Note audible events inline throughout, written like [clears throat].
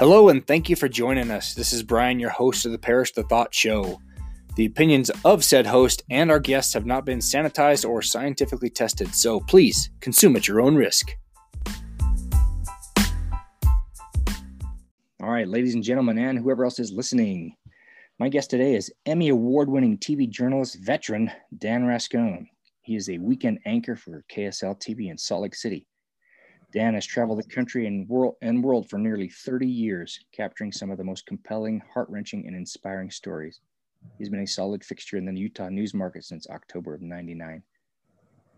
Hello, and thank you for joining us. This is Brian, your host of the Parish the Thought Show. The opinions of said host and our guests have not been sanitized or scientifically tested, so please consume at your own risk. All right, ladies and gentlemen, and whoever else is listening, my guest today is Emmy Award winning TV journalist veteran Dan Rascon. He is a weekend anchor for KSL TV in Salt Lake City. Dan has traveled the country and world, and world for nearly 30 years, capturing some of the most compelling, heart wrenching, and inspiring stories. He's been a solid fixture in the Utah news market since October of 99.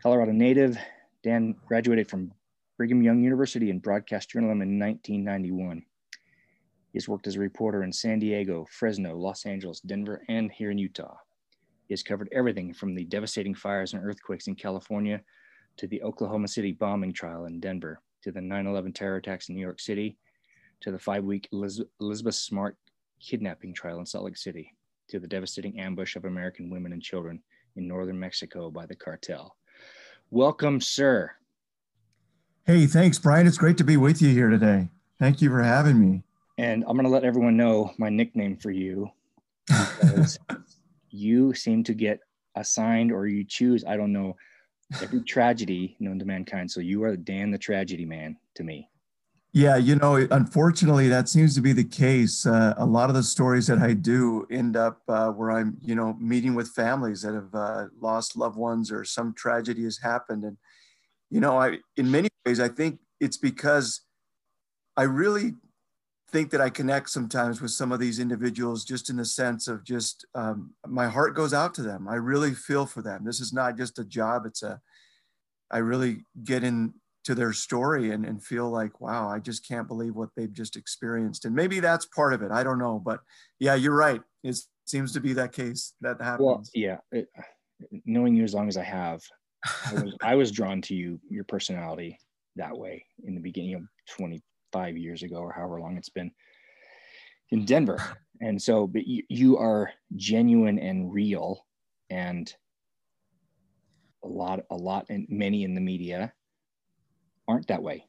Colorado native, Dan graduated from Brigham Young University in broadcast journalism in 1991. He has worked as a reporter in San Diego, Fresno, Los Angeles, Denver, and here in Utah. He has covered everything from the devastating fires and earthquakes in California to the Oklahoma City bombing trial in Denver, to the 9 11 terror attacks in New York City, to the five week Elizabeth Smart kidnapping trial in Salt Lake City, to the devastating ambush of American women and children in northern Mexico by the cartel. Welcome, sir. Hey, thanks, Brian. It's great to be with you here today. Thank you for having me. And I'm going to let everyone know my nickname for you [laughs] because you seem to get assigned or you choose, I don't know, every tragedy known to mankind. So you are Dan the tragedy man to me. Yeah, you know, unfortunately, that seems to be the case. Uh, a lot of the stories that I do end up uh, where I'm, you know, meeting with families that have uh, lost loved ones or some tragedy has happened. And, you know, I, in many ways, I think it's because I really think that I connect sometimes with some of these individuals just in the sense of just um, my heart goes out to them. I really feel for them. This is not just a job, it's a, I really get into their story and, and feel like, wow, I just can't believe what they've just experienced. And maybe that's part of it. I don't know. But yeah, you're right. It seems to be that case that happens. Well, yeah. It, knowing you as long as I have, I was, I was drawn to you, your personality that way in the beginning of 20, five years ago or however long it's been in Denver. And so, but you, you are genuine and real, and a lot, a lot, and many in the media aren't that way.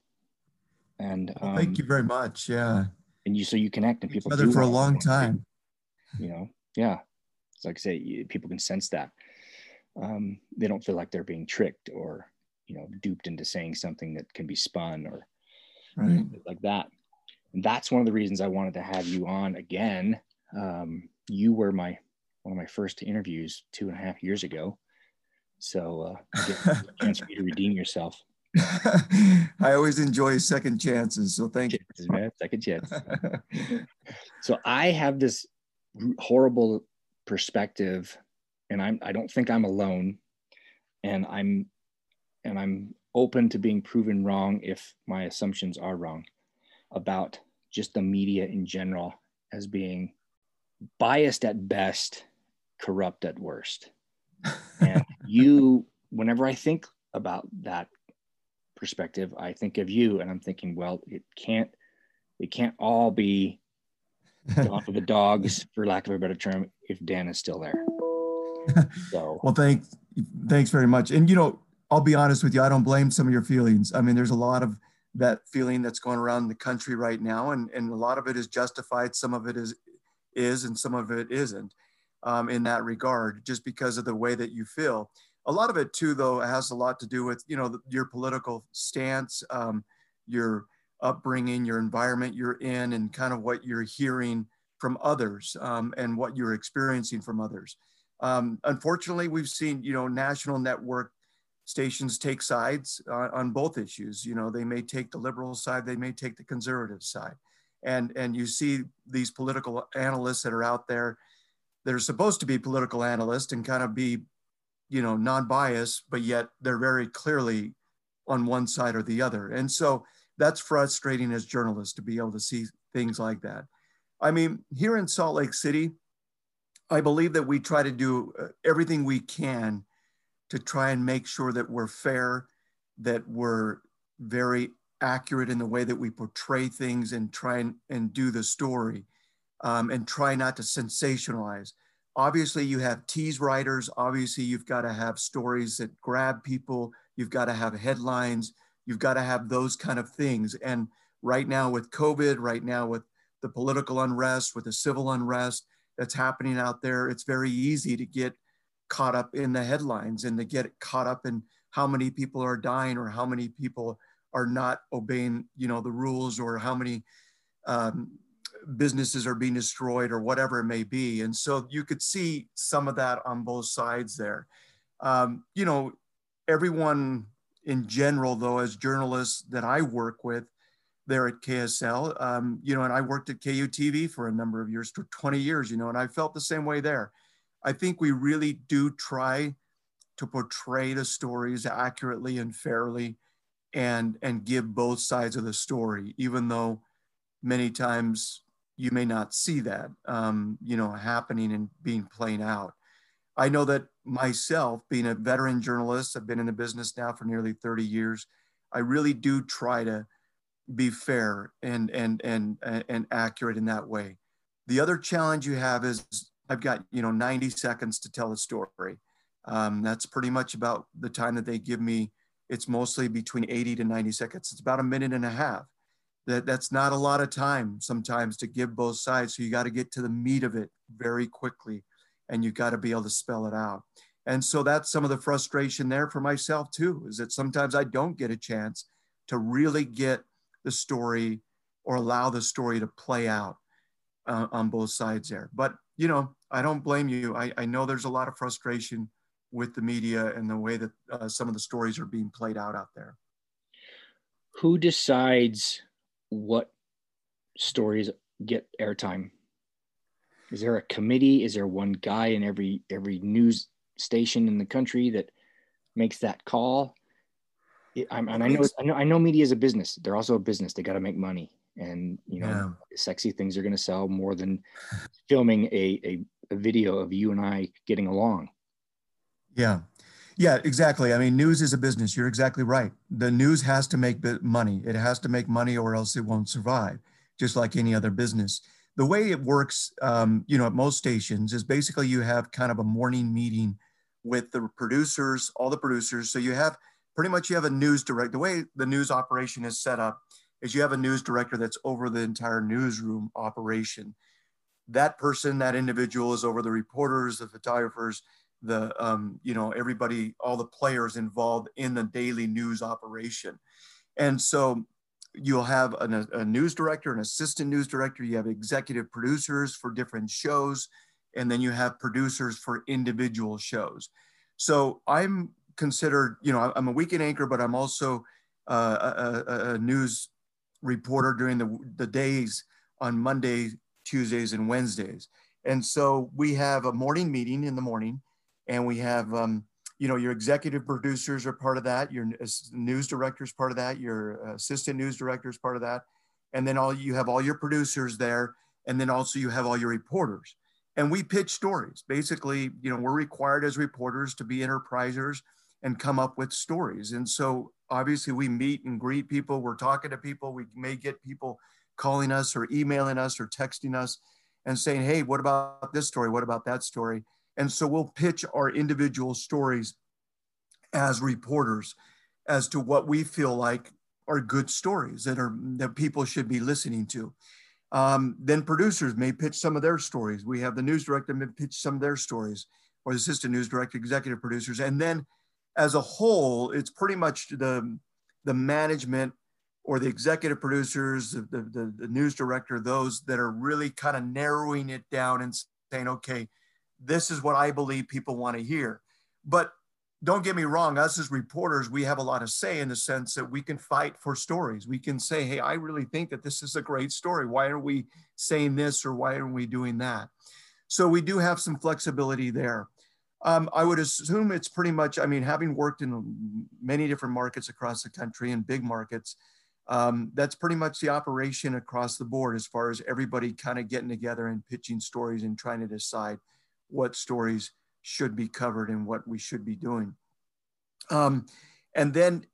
And um, well, thank you very much. Yeah. And you, so you connect, and people do for a long time. You know, yeah. It's like I say, people can sense that. Um, they don't feel like they're being tricked or you know duped into saying something that can be spun or right. like that. And that's one of the reasons I wanted to have you on again. Um, you were my one of my first interviews two and a half years ago, so uh, a chance for you to redeem yourself. [laughs] I always enjoy second chances, so thank chances, you, man. Second chance. [laughs] so I have this horrible perspective, and I'm I don't think I'm alone, and I'm and I'm open to being proven wrong if my assumptions are wrong about just the media in general as being biased at best, corrupt at worst. [laughs] And you, whenever I think about that perspective, I think of you and I'm thinking, well, it can't, it can't all be [laughs] gone for the dogs, for lack of a better term, if Dan is still there. [laughs] So, well, thanks, thanks very much. And you know, I'll be honest with you, I don't blame some of your feelings. I mean, there's a lot of that feeling that's going around the country right now, and, and a lot of it is justified. Some of it is is, and some of it isn't. Um, in that regard, just because of the way that you feel. A lot of it too, though, has a lot to do with you know your political stance, um, your upbringing, your environment you're in, and kind of what you're hearing from others um, and what you're experiencing from others. Um, unfortunately, we've seen you know national network stations take sides on both issues. You know, they may take the liberal side, they may take the conservative side. And, and you see these political analysts that are out there that are supposed to be political analysts and kind of be, you know, non-biased, but yet they're very clearly on one side or the other. And so that's frustrating as journalists to be able to see things like that. I mean, here in Salt Lake City, I believe that we try to do uh, everything we can to try and make sure that we're fair, that we're very accurate in the way that we portray things and try and, and do the story um, and try not to sensationalize. Obviously, you have tease writers. Obviously, you've got to have stories that grab people. You've got to have headlines. You've got to have those kind of things. And right now, with COVID, right now, with the political unrest, with the civil unrest that's happening out there, it's very easy to get caught up in the headlines and to get caught up in how many people are dying or how many people are not obeying, you know, the rules or how many um, businesses are being destroyed or whatever it may be. And so you could see some of that on both sides there. Um, you know, everyone in general, though, as journalists that I work with there at KSL, um, you know, and I worked at KUTV for a number of years, for 20 years, you know, and I felt the same way there. I think we really do try to portray the stories accurately and fairly and and give both sides of the story even though many times you may not see that um, you know happening and being played out. I know that myself being a veteran journalist i've been in the business now for nearly 30 years i really do try to be fair and and and and accurate in that way. The other challenge you have is i've got you know 90 seconds to tell a story um, that's pretty much about the time that they give me it's mostly between 80 to 90 seconds it's about a minute and a half that that's not a lot of time sometimes to give both sides. So you got to get to the meat of it very quickly and you got to be able to spell it out. And so that's some of the frustration there for myself too, is that sometimes I don't get a chance to really get the story or allow the story to play out uh, on both sides there. But, you know, I don't blame you. I, I know there's a lot of frustration with the media and the way that uh, some of the stories are being played out out there. Who decides what stories get airtime? Is there a committee? Is there one guy in every every news station in the country that makes that call? I'm, and I know, I know I know media is a business. They're also a business. They got to make money, and you know, yeah. sexy things are going to sell more than filming a, a a video of you and I getting along. Yeah, yeah, exactly. I mean, news is a business. You're exactly right. The news has to make money. It has to make money, or else it won't survive. Just like any other business. The way it works, um, you know, at most stations is basically you have kind of a morning meeting with the producers, all the producers. So you have pretty much you have a news director. The way the news operation is set up is you have a news director that's over the entire newsroom operation. That person, that individual, is over the reporters, the photographers the um, you know everybody all the players involved in the daily news operation and so you'll have an, a news director an assistant news director you have executive producers for different shows and then you have producers for individual shows so i'm considered you know i'm a weekend anchor but i'm also uh, a, a, news reporter during the, the days on monday tuesdays and wednesdays. And so we have a morning meeting in the morning and we have um, you know your executive producers are part of that your news director is part of that your assistant news director is part of that and then all you have all your producers there and then also you have all your reporters. And we pitch stories. Basically you know we're required as reporters to be enterprisers and come up with stories and so obviously we meet and greet people we're talking to people we may get people calling us or emailing us or texting us and saying hey what about this story what about that story and so we'll pitch our individual stories as reporters as to what we feel like are good stories that are that people should be listening to. Um, then producers may pitch some of their stories. We have the news director pitch some of their stories, or the assistant news director, executive producers, and then as a whole, it's pretty much the the management or the executive producers, the, the, the news director, those that are really kind of narrowing it down and saying, okay, this is what I believe people want to hear. But don't get me wrong, us as reporters, we have a lot of say in the sense that we can fight for stories. We can say, hey, I really think that this is a great story. Why are we saying this or why aren't we doing that? So we do have some flexibility there. Um, I would assume it's pretty much, I mean, having worked in many different markets across the country and big markets, um, that's pretty much the operation across the board as far as everybody kind of getting together and pitching stories and trying to decide what stories should be covered and what we should be doing. Um, and then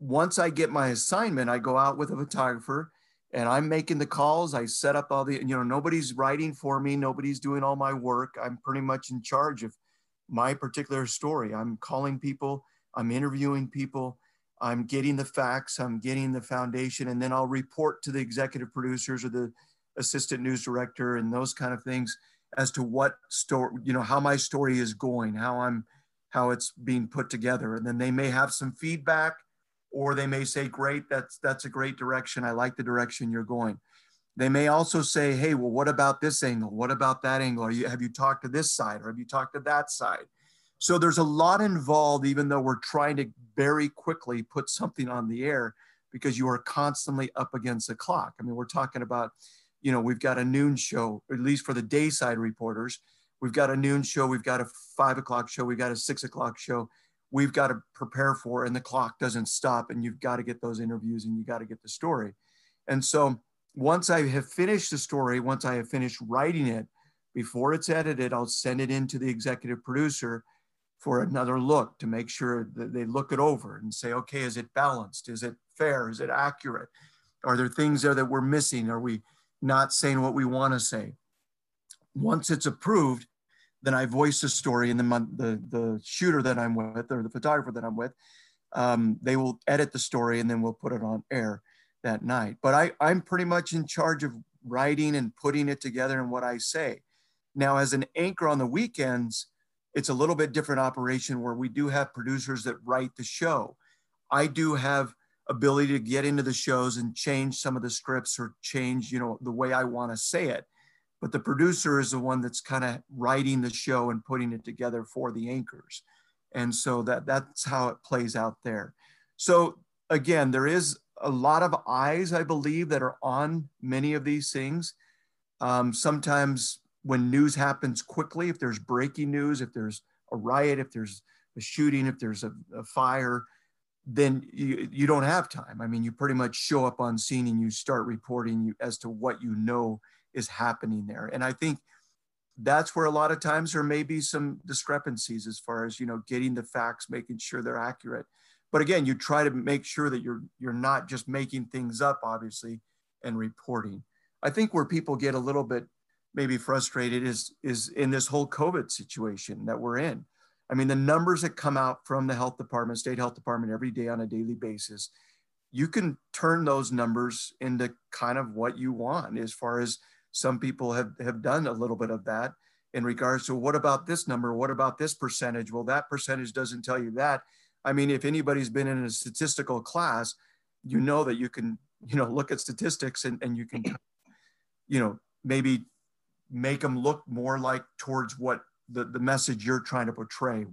once I get my assignment, I go out with a photographer and I'm making the calls. I set up all the, you know, nobody's writing for me, nobody's doing all my work. I'm pretty much in charge of my particular story. I'm calling people, I'm interviewing people, I'm getting the facts, I'm getting the foundation, and then I'll report to the executive producers or the assistant news director and those kind of things as to what story, you know, how my story is going, how I'm, how it's being put together. And then they may have some feedback or they may say, great, that's, that's a great direction. I like the direction you're going. They may also say, hey, well, what about this angle? What about that angle? Are you, have you talked to this side or have you talked to that side? So there's a lot involved, even though we're trying to very quickly put something on the air because you are constantly up against the clock. I mean, we're talking about, you know, we've got a noon show, at least for the dayside reporters. We've got a noon show, we've got a five o'clock show, we've got a six o'clock show. We've got to prepare for, and the clock doesn't stop, and you've got to get those interviews and you got to get the story. And so once I have finished the story, once I have finished writing it, before it's edited, I'll send it in to the executive producer for another look to make sure that they look it over and say, okay, is it balanced? Is it fair? Is it accurate? Are there things there that we're missing? Are we not saying what we want to say? Once it's approved, then I voice the story, and then the the shooter that I'm with or the photographer that I'm with, um, they will edit the story, and then we'll put it on air that night. But I I'm pretty much in charge of writing and putting it together and what I say. Now, as an anchor on the weekends, it's a little bit different operation where we do have producers that write the show. I do have ability to get into the shows and change some of the scripts or change, you know, the way I want to say it. But the producer is the one that's kind of writing the show and putting it together for the anchors. And so that that's how it plays out there. So again, there is a lot of eyes, I believe, that are on many of these things. Um, sometimes when news happens quickly, if there's breaking news, if there's a riot, if there's a shooting, if there's a, a fire, then you, you don't have time. I mean, you pretty much show up on scene and you start reporting you, as to what you know is happening there. And I think that's where a lot of times there may be some discrepancies as far as, you know, getting the facts, making sure they're accurate. But again, you try to make sure that you're you're not just making things up, obviously, and reporting. I think where people get a little bit maybe frustrated is is in this whole COVID situation that we're in. I mean, the numbers that come out from the health department, state health department every day on a daily basis, you can turn those numbers into kind of what you want as far as some people have, have done a little bit of that in regards to what about this number? What about this percentage? Well, that percentage doesn't tell you that. I mean, if anybody's been in a statistical class, you know that you can, you know, look at statistics and, and you can, [clears throat] you know, maybe make them look more like towards what the, the message you're trying to portray.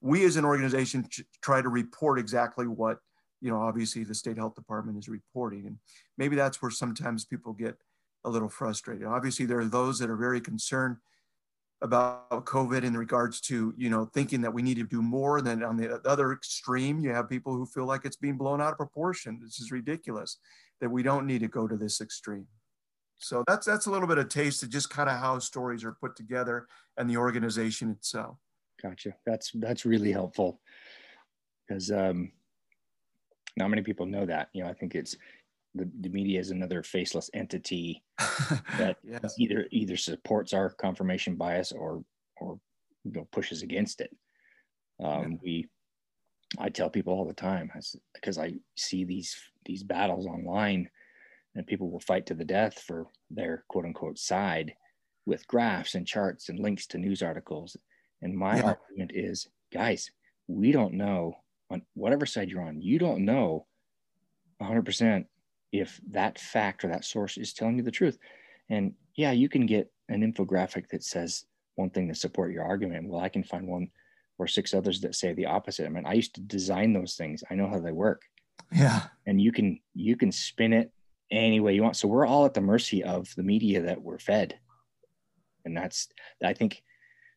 We as an organization try to report exactly what, you know, obviously the state health department is reporting. And maybe that's where sometimes people get a little frustrated. Obviously, there are those that are very concerned about COVID in regards to, you know, thinking that we need to do more. Then on the other extreme, you have people who feel like it's being blown out of proportion. This is ridiculous, that we don't need to go to this extreme. So that's that's a little bit of taste of just kind of how stories are put together and the organization itself. Gotcha. That's that's really helpful because um, not many people know that. You know, I think it's the, the media is another faceless entity [laughs] that yes. either either supports our confirmation bias or or you know, pushes against it. Um, yeah. We, I tell people all the time because I see these these battles online and people will fight to the death for their quote unquote side with graphs and charts and links to news articles. And my yeah. argument is, guys, we don't know on whatever side you're on, you don't know 100% if that fact or that source is telling you the truth. And yeah, you can get an infographic that says one thing to support your argument. Well, I can find one or six others that say the opposite. I mean, I used to design those things. I know how they work. Yeah. And you can you can spin it any way you want. So we're all at the mercy of the media that we're fed. And that's, I think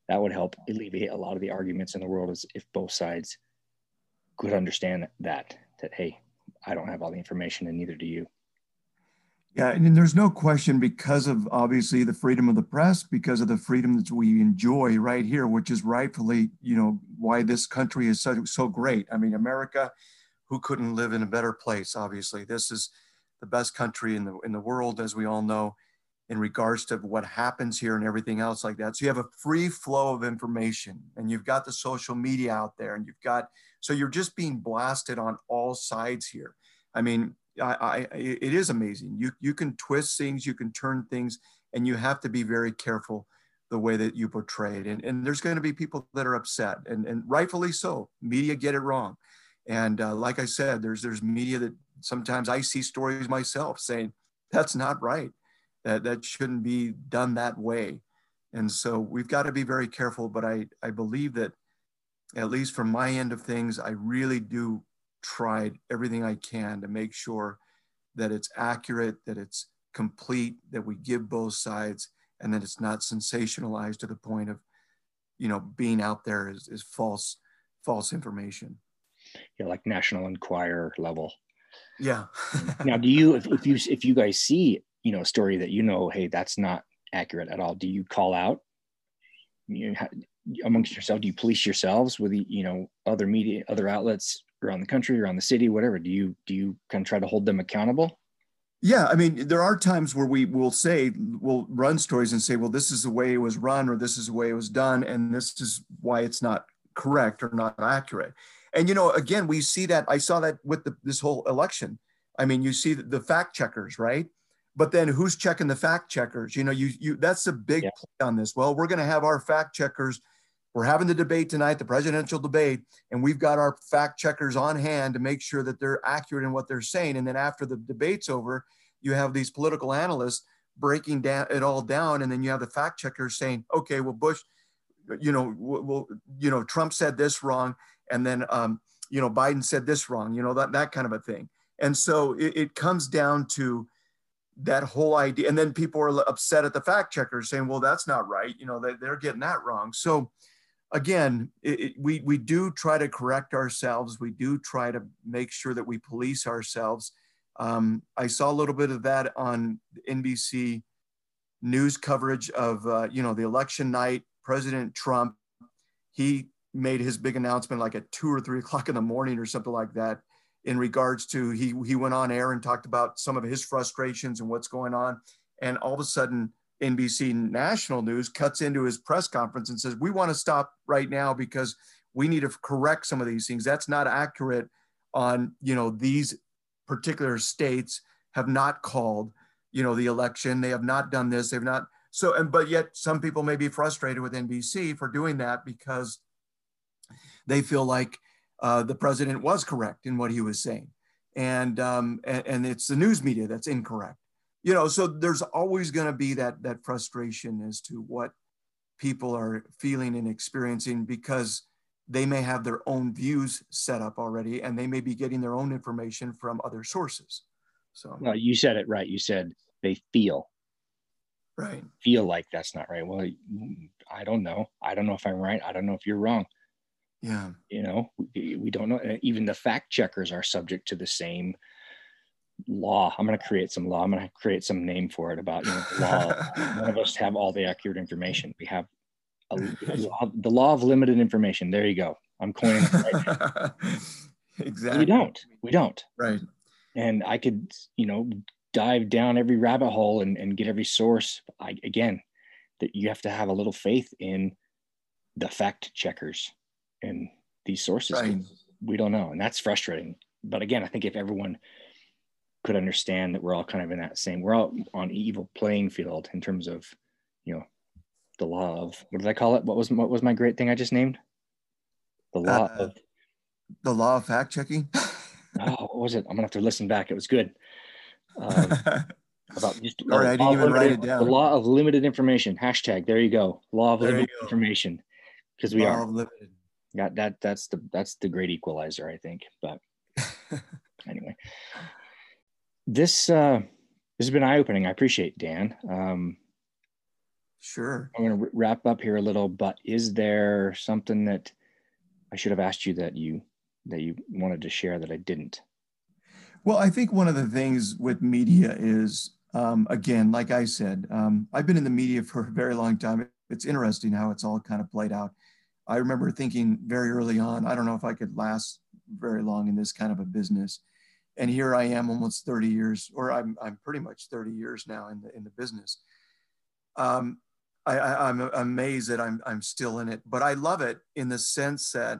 that would help alleviate a lot of the arguments in the world is if both sides could understand that, that, hey, I don't have all the information and neither do you. Yeah, and there's no question because of obviously the freedom of the press, because of the freedom that we enjoy right here, which is rightfully, you know, why this country is so, so great. I mean, America, who couldn't live in a better place? Obviously, this is the best country in the in the world, as we all know, in regards to what happens here and everything else like that. So you have a free flow of information, and you've got the social media out there, and you've got so you're just being blasted on all sides here. I mean, I, I, it is amazing. You, you can twist things, you can turn things, and you have to be very careful the way that you portray it. And, and there's going to be people that are upset, and, and rightfully so. Media get it wrong. And uh, like I said, there's, there's media that sometimes I see stories myself saying, that's not right. That, that shouldn't be done that way. And so we've got to be very careful. But I, I believe that, at least from my end of things, I really do try everything I can to make sure that it's accurate, that it's complete, that we give both sides, and that it's not sensationalized to the point of, you know, being out there is, as false, false information. Yeah, like National Enquirer level. Yeah. [laughs] now, do you if, if you if you guys see you know a story that you know, hey, that's not accurate at all, do you call out? You amongst yourself, do you police yourselves with you know other media, other outlets around the country, around the city, whatever? Do you do you kind of try to hold them accountable? Yeah, I mean, there are times where we will say, we'll run stories and say, well, this is the way it was run, or this is the way it was done, and this is why it's not correct or not accurate. And you know, again, we see that. I saw that with the, this whole election. I mean, you see the, fact checkers, right? But then who's checking the fact checkers? You know, you you that's a big yeah. play on this. Well, we're going to have our fact checkers. We're having the debate tonight, the presidential debate, and we've got our fact checkers on hand to make sure that they're accurate in what they're saying. And then after the debate's over, you have these political analysts breaking down it all down, and then you have the fact checkers saying, "Okay, well, Bush, you know, well, you know, Trump said this wrong, and then um, you know Biden said this wrong, you know that that kind of a thing. And so it, it comes down to that whole idea, and then people are upset at the fact checkers saying, "Well, that's not right," you know, they, they're getting that wrong. So again, it, it, we we do try to correct ourselves. We do try to make sure that we police ourselves. Um, I saw a little bit of that on NBC news coverage of uh, you know the election night. President Trump, he made his big announcement like at two or three [laughs] o'clock in the morning or something like that in regards to he he went on air and talked about some of his frustrations and what's going on and all of a sudden NBC national news cuts into his press conference and says we want to stop right now because we need to correct some of these things that's not accurate on you know these particular states have not called you know the election they have not done this they've not so and but yet some people may be frustrated with NBC for doing that because they feel like uh, the president was correct in what he was saying. And, um, and, and it's the news media that's incorrect. You know, so there's always going to be that, that frustration as to what people are feeling and experiencing because they may have their own views set up already and they may be getting their own information from other sources. So, well, you said it right. You said they feel right feel like that's not right well i don't know i don't know if i'm right i don't know if you're wrong yeah. You know, we, we don't know. Even the fact checkers are subject to the same law. I'm going to create some law. I'm going to create some name for it about, you know, law. [laughs] None of us have all the accurate information. We have a, the law of limited information. There you go. I'm coining it right exactly. [laughs] We don't. We don't. Right. And I could, you know, dive down every rabbit hole and, and get every source. I, again, that you have to have a little faith in the fact checkers and these sources. Right. We don't know. And that's frustrating. But again, I think if everyone could understand that we're all kind of in that same, we're all on evil playing field in terms of, you know, the law of, what did I call it? What was, what was my great thing I just named? The law uh, of. The law of fact checking. [laughs] oh, what was it? I'm gonna have to listen back. It was good. Um, [laughs] about just All right, I didn't even write it down. The law of limited information. Hashtag. There you go. Law of there limited information. Because we law are limited that that that's the that's the great equalizer, I think. But [laughs] anyway, this uh, this has been eye opening. I appreciate Dan. Um, sure. I'm going to wrap up here a little, but is there something that I should have asked you that you that you wanted to share that I didn't? Well, I think one of the things with media is, um, again, like I said, um, I've been in the media for a very long time. It's interesting how it's all kind of played out. I remember thinking very early on, I don't know if I could last very long in this kind of a business. And here I am almost 30 years, or I'm, I'm pretty much 30 years now in the, in the business. Um, I, I, am amazed that I'm, I'm still in it, but I love it in the sense that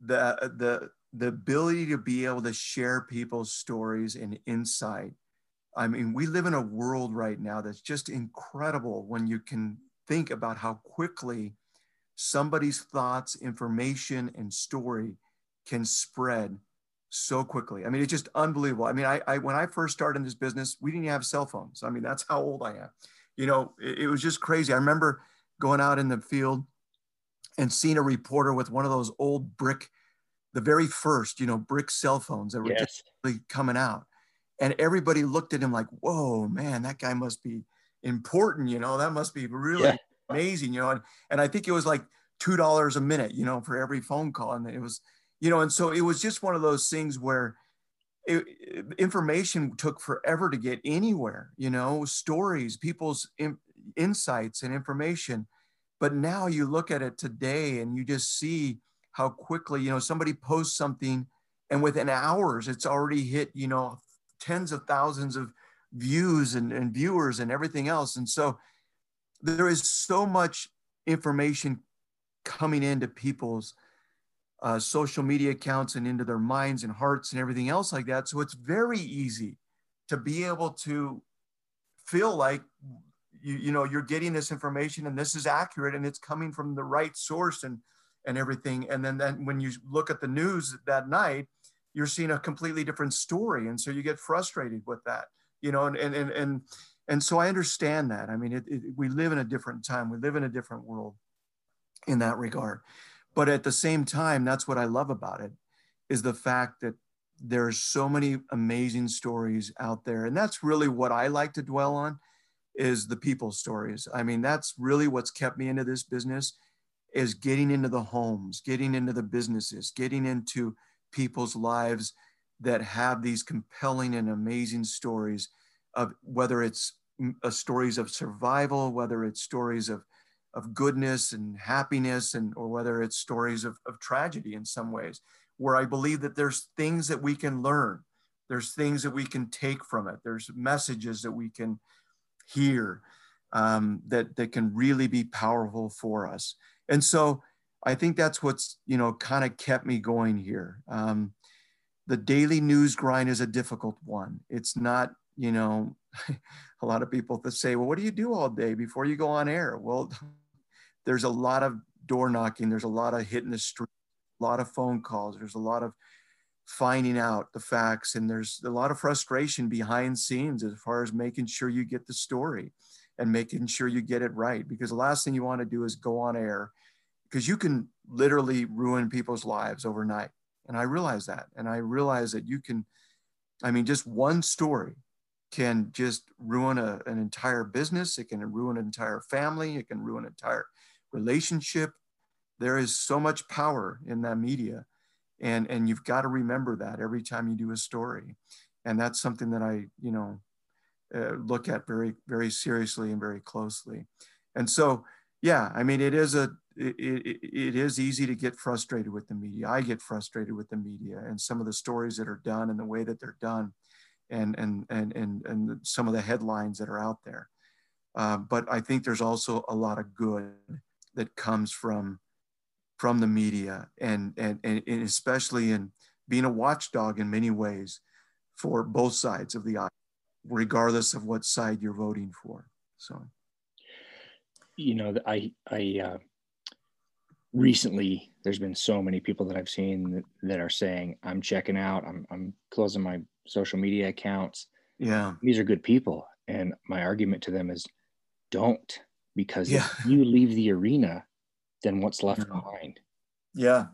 the, the, the ability to be able to share people's stories and insight. I mean, we live in a world right now that's just incredible when you can think about how quickly somebody's thoughts, information, and story can spread so quickly. I mean, it's just unbelievable. I mean, I, I when I first started in this business, we didn't have cell phones. I mean, that's how old I am. You know, it, it was just crazy. I remember going out in the field and seeing a reporter with one of those old brick, the very first, you know, brick cell phones that were yes. just really coming out. And everybody looked at him like, whoa, man, that guy must be important. You know, that must be really yeah. amazing, you know. And, and I think it was like $2 a minute, you know, for every phone call. And it was, you know, and so it was just one of those things where it, information took forever to get anywhere, you know, stories, people's in, insights and information. But now you look at it today and you just see how quickly, you know, somebody posts something and within hours it's already hit, you know, tens of thousands of views and, and viewers and everything else. And so there is so much information coming into people's uh, social media accounts and into their minds and hearts and everything else like that. So it's very easy to be able to feel like you, you know you're getting this information and this is accurate and it's coming from the right source and and everything. And then then when you look at the news that night, you're seeing a completely different story, and so you get frustrated with that. You know, and and and and, and so I understand that. I mean, it, it, we live in a different time. We live in a different world in that regard. But at the same time, that's what I love about it is the fact that there's so many amazing stories out there. And that's really what I like to dwell on is the people stories. I mean, that's really what's kept me into this business is getting into the homes, getting into the businesses, getting into people's lives that have these compelling and amazing stories of whether it's uh, stories of survival, whether it's stories of of goodness and happiness and or whether it's stories of, of tragedy in some ways where i believe that there's things that we can learn. There's things that we can take from it. There's messages that we can hear um, that that can really be powerful for us. And so i think that's what's you know kind of kept me going here. Um, the daily news grind is a difficult one. It's not you know [laughs] a lot of people that say well what do you do all day before you go on air? Well [laughs] there's a lot of door knocking, there's a lot of hitting the street, a lot of phone calls, there's a lot of finding out the facts, and there's a lot of frustration behind scenes as far as making sure you get the story and making sure you get it right. Because the last thing you want to do is go on air because you can literally ruin people's lives overnight. And I realize that. And I realize that you can, I mean, just one story can just ruin a, an entire business. It can ruin an entire family. It can ruin an entire relationship. There is so much power in that media. And, and you've got to remember that every time you do a story. And that's something that I, you know, uh, look at very, very seriously and very closely. And so, yeah, I mean, it is a, it, it, it is easy to get frustrated with the media. I get frustrated with the media and some of the stories that are done and the way that they're done and, and, and, and, and some of the headlines that are out there. Uh, but I think there's also a lot of good that comes from from the media and, and, and especially in being a watchdog in many ways for both sides of the aisle, regardless of what side you're voting for. So, you know, I, I, uh, recently there's been so many people that I've seen that, that are saying, I'm checking out, I'm, I'm closing my social media accounts. Yeah. These are good people. And my argument to them is don't because yeah. if you leave the arena, then what's left yeah. behind? Yeah.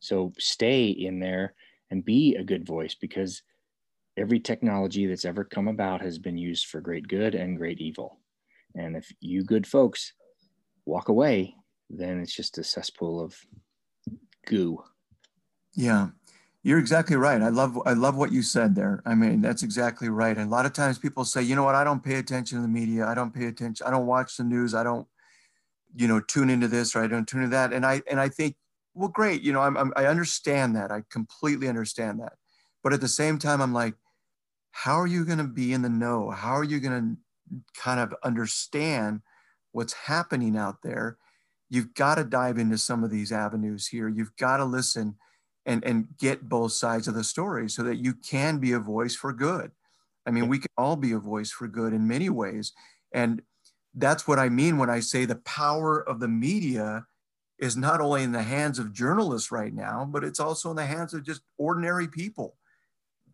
So stay in there and be a good voice because every technology that's ever come about has been used for great good and great evil. And if you good folks walk away, then it's just a cesspool of goo. Yeah. You're exactly right. I love I love what you said there. I mean, that's exactly right. And a lot of times people say, you know what, I don't pay attention to the media. I don't pay attention. I don't watch the news. I don't, you know, tune into this or I don't tune into that. And I and I think, well, great. You know, I'm, I'm I understand that. I completely understand that. But at the same time, I'm like, how are you going to be in the know? How are you going to kind of understand what's happening out there? You've got to dive into some of these avenues here. You've got to listen and and get both sides of the story so that you can be a voice for good. I mean we can all be a voice for good in many ways. And that's what i mean when i say the power of the media is not only in the hands of journalists right now but it's also in the hands of just ordinary people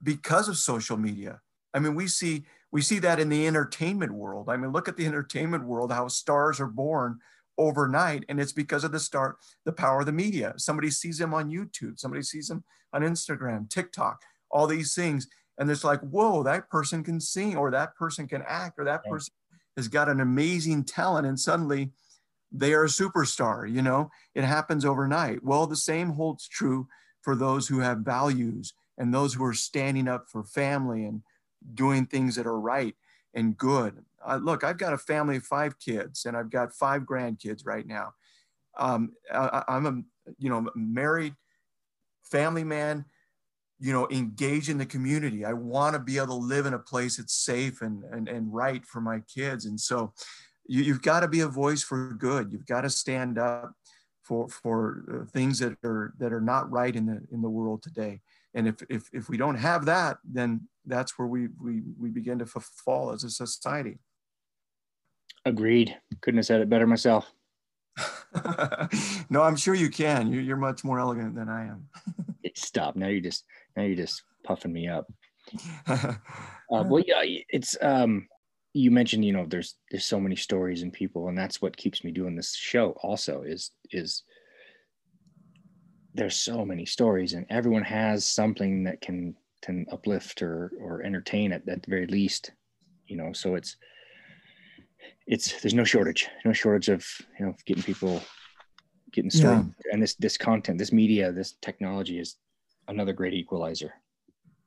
because of social media. I mean we see we see that in the entertainment world. I mean look at the entertainment world how stars are born overnight and it's because of the start the power of the media. Somebody sees them on youtube somebody sees them on instagram tiktok all these things and it's like whoa that person can sing or that person can act or that person has got an amazing talent and suddenly they are a superstar you know? It happens overnight. Well the same holds true for those who have values and those who are standing up for family and doing things that are right and good uh, look, I've got a family of five kids and I've got five grandkids right now. Um, I, am a, you know, married family man, you know, engage in the community. I want to be able to live in a place that's safe and, and, and right for my kids. And so you, you've got to be a voice for good. You've got to stand up for, for things that are, that are not right in the, in the world today. And if, if, if we don't have that, then that's where we, we, we begin to fall as a society. Agreed. Couldn't have said it better myself. [laughs] no, I'm sure you can. You're, you're much more elegant than I am. [laughs] Stop. Now You're just now you're just puffing me up. [laughs] uh, well, yeah, it's um, you mentioned you know there's there's so many stories and people, and that's what keeps me doing this show. Also, is is there's so many stories, and everyone has something that can can uplift or or entertain at, at the very least. You know, so it's it's there's no shortage, no shortage of you know getting people getting started. Yeah. And this this content, this media, this technology is another great equalizer.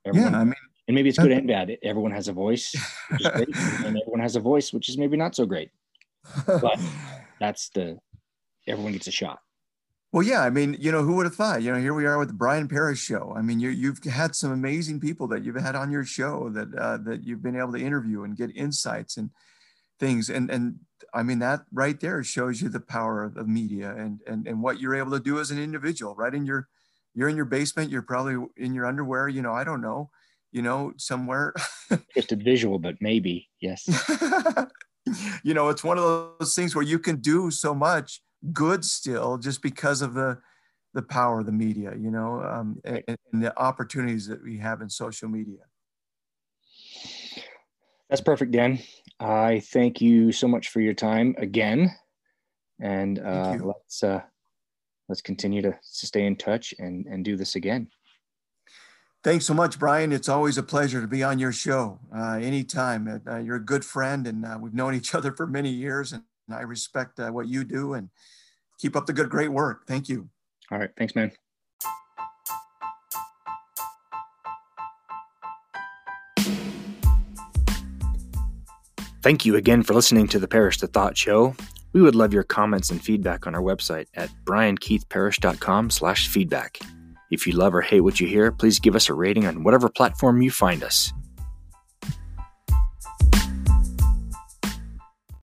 Everyone, yeah, I mean, and maybe it's good and bad. Everyone has a voice, which is [laughs] great, and everyone has a voice, which is maybe not so great. But [laughs] that's the everyone gets a shot. Well, yeah, I mean, you know, who would have thought? You know, here we are with the Brian Parish show. I mean, you, you've had some amazing people that you've had on your show that uh, that you've been able to interview and get insights and things. And and i mean that right there shows you the power of, the media and and and what you're able to do as an individual right in your you're in your basement you're probably in your underwear you know i don't know you know somewhere. [laughs] Just a visual but maybe yes. [laughs] You know it's one of those things where you can do so much good still just because of the the power of the media you know um, and, and the opportunities that we have in social media that's perfect dan I thank you so much for your time again, and uh, let's uh, let's continue to stay in touch and and do this again. Thanks so much, Brian. It's always a pleasure to be on your show. Uh, anytime, uh, you're a good friend, and uh, we've known each [laughs] other for many years, and I respect uh, what you do. And keep up the good, great work. Thank you. All right, thanks, man. Thank you again for listening to the Parish the Thought Show. We would love your comments and feedback on our website at briankeithparish.com slash feedback. If you love or hate what you hear, please give us a rating on whatever platform you find us.